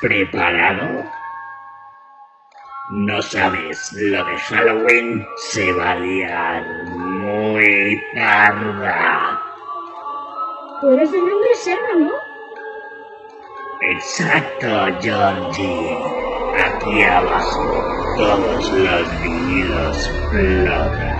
preparado? No sabes, lo de Halloween se va a liar muy tarda. ¿Puedes el nombre hombre serra, ¿no? Exacto, Georgie. Aquí abajo todos los vídeos. flotan.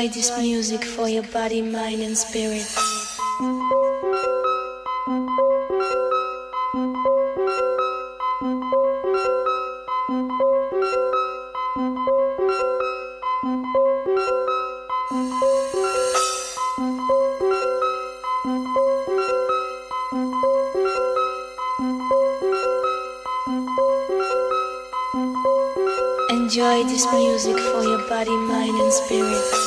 Enjoy this music for your body, mind, and spirit. Enjoy this music for your body, mind, and spirit.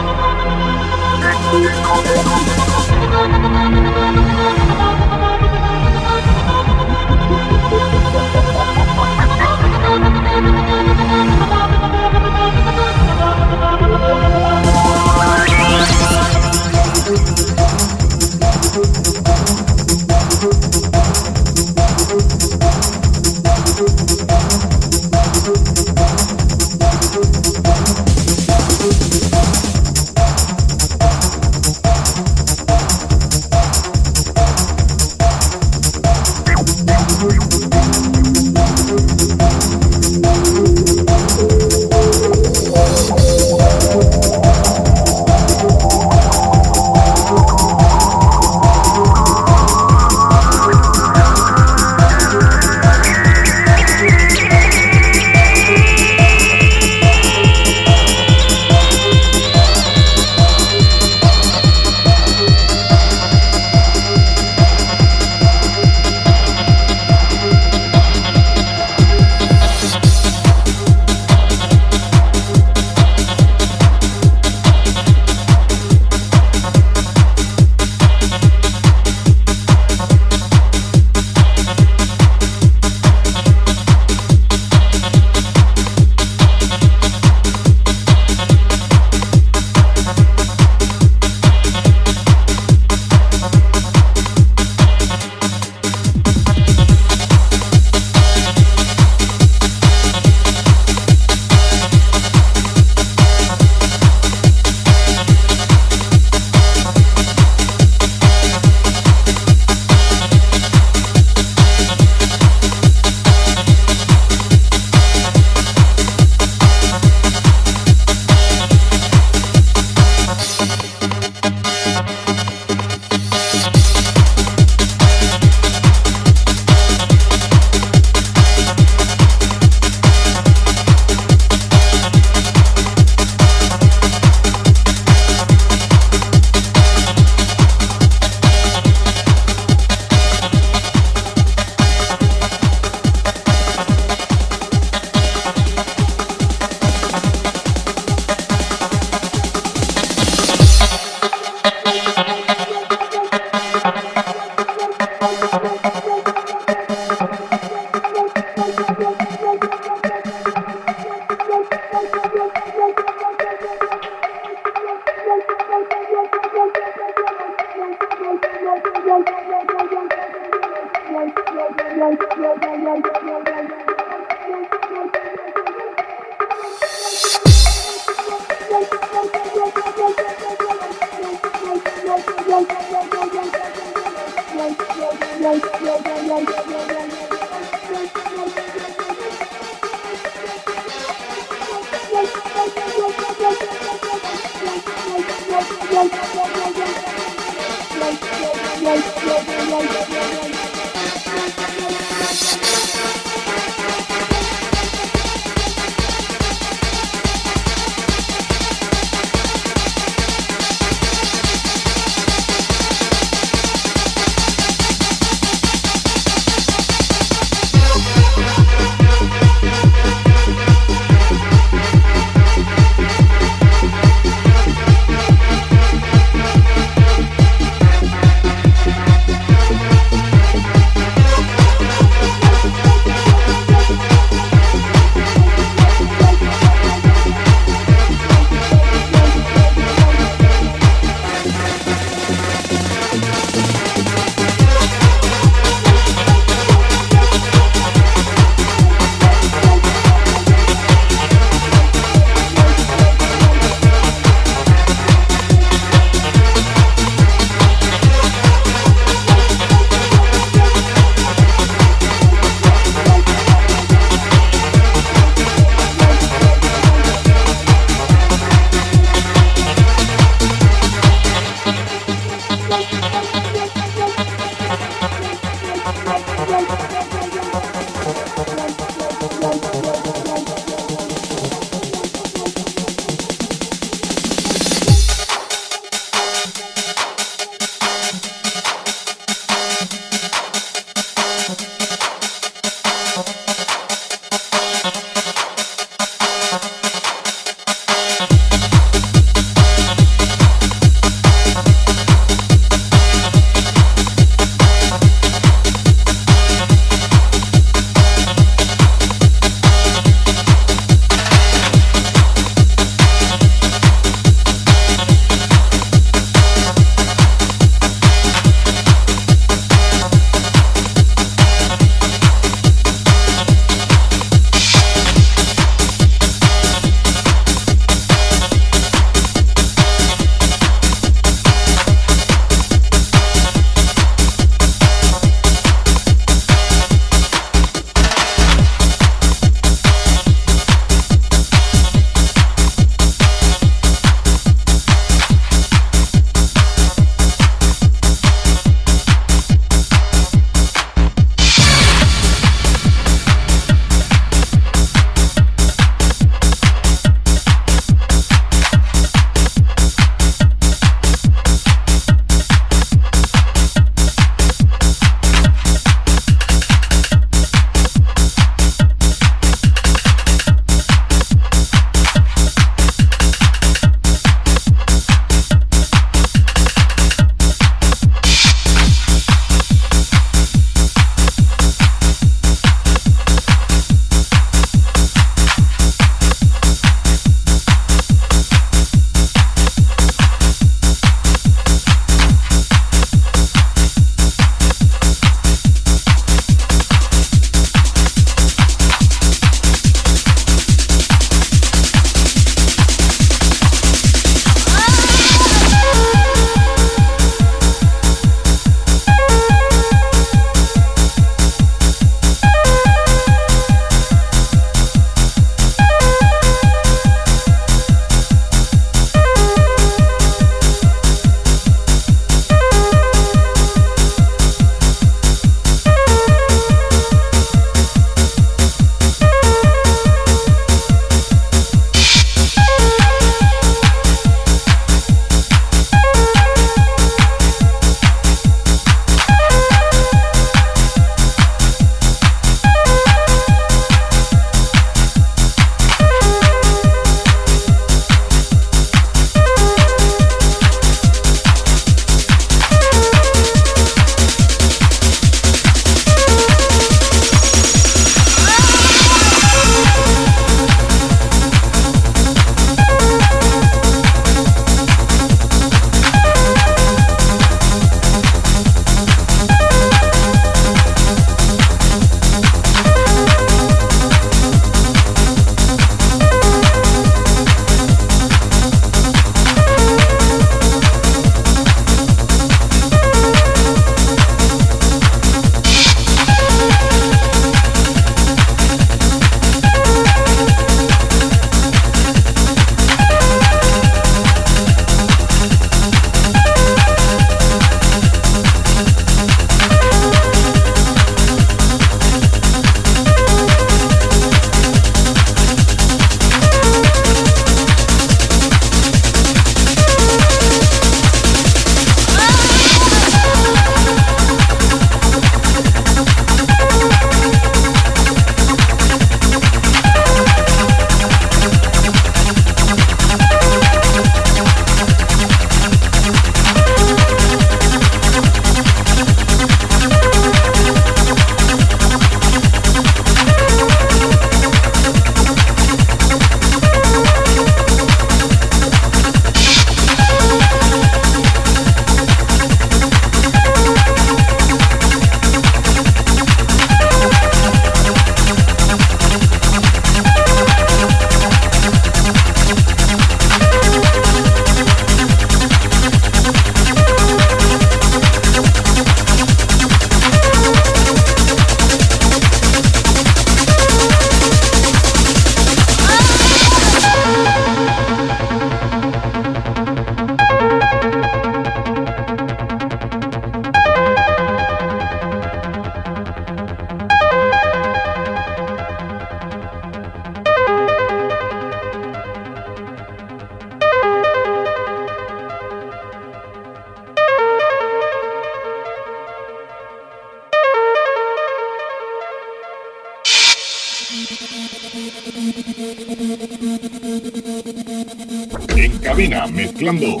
mezclando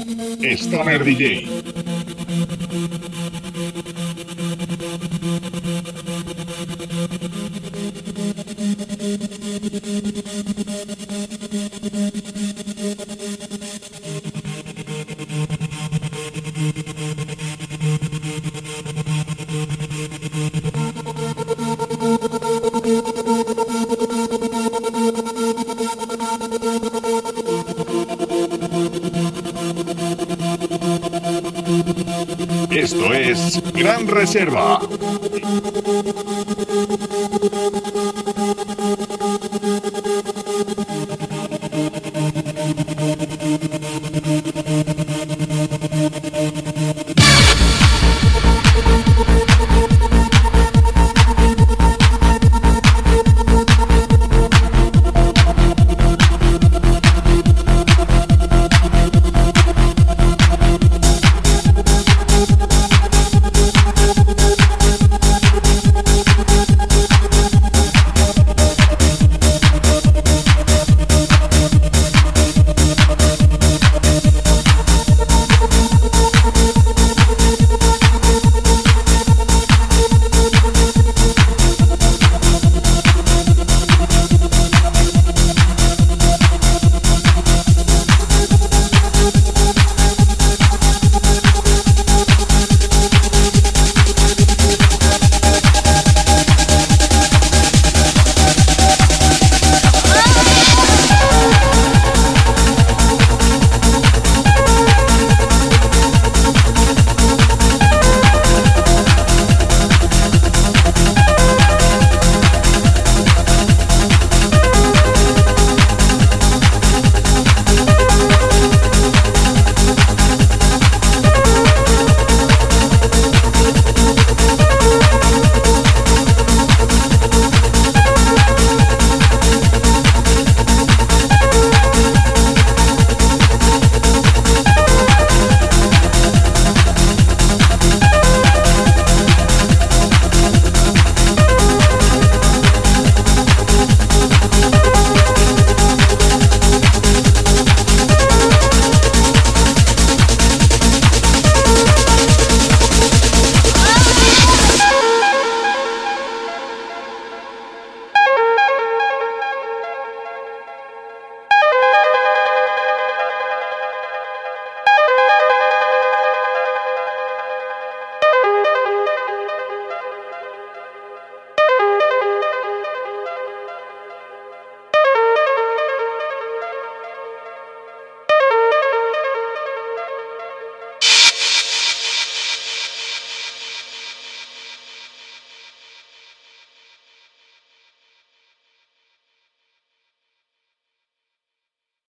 Stoner DJ. Reserva.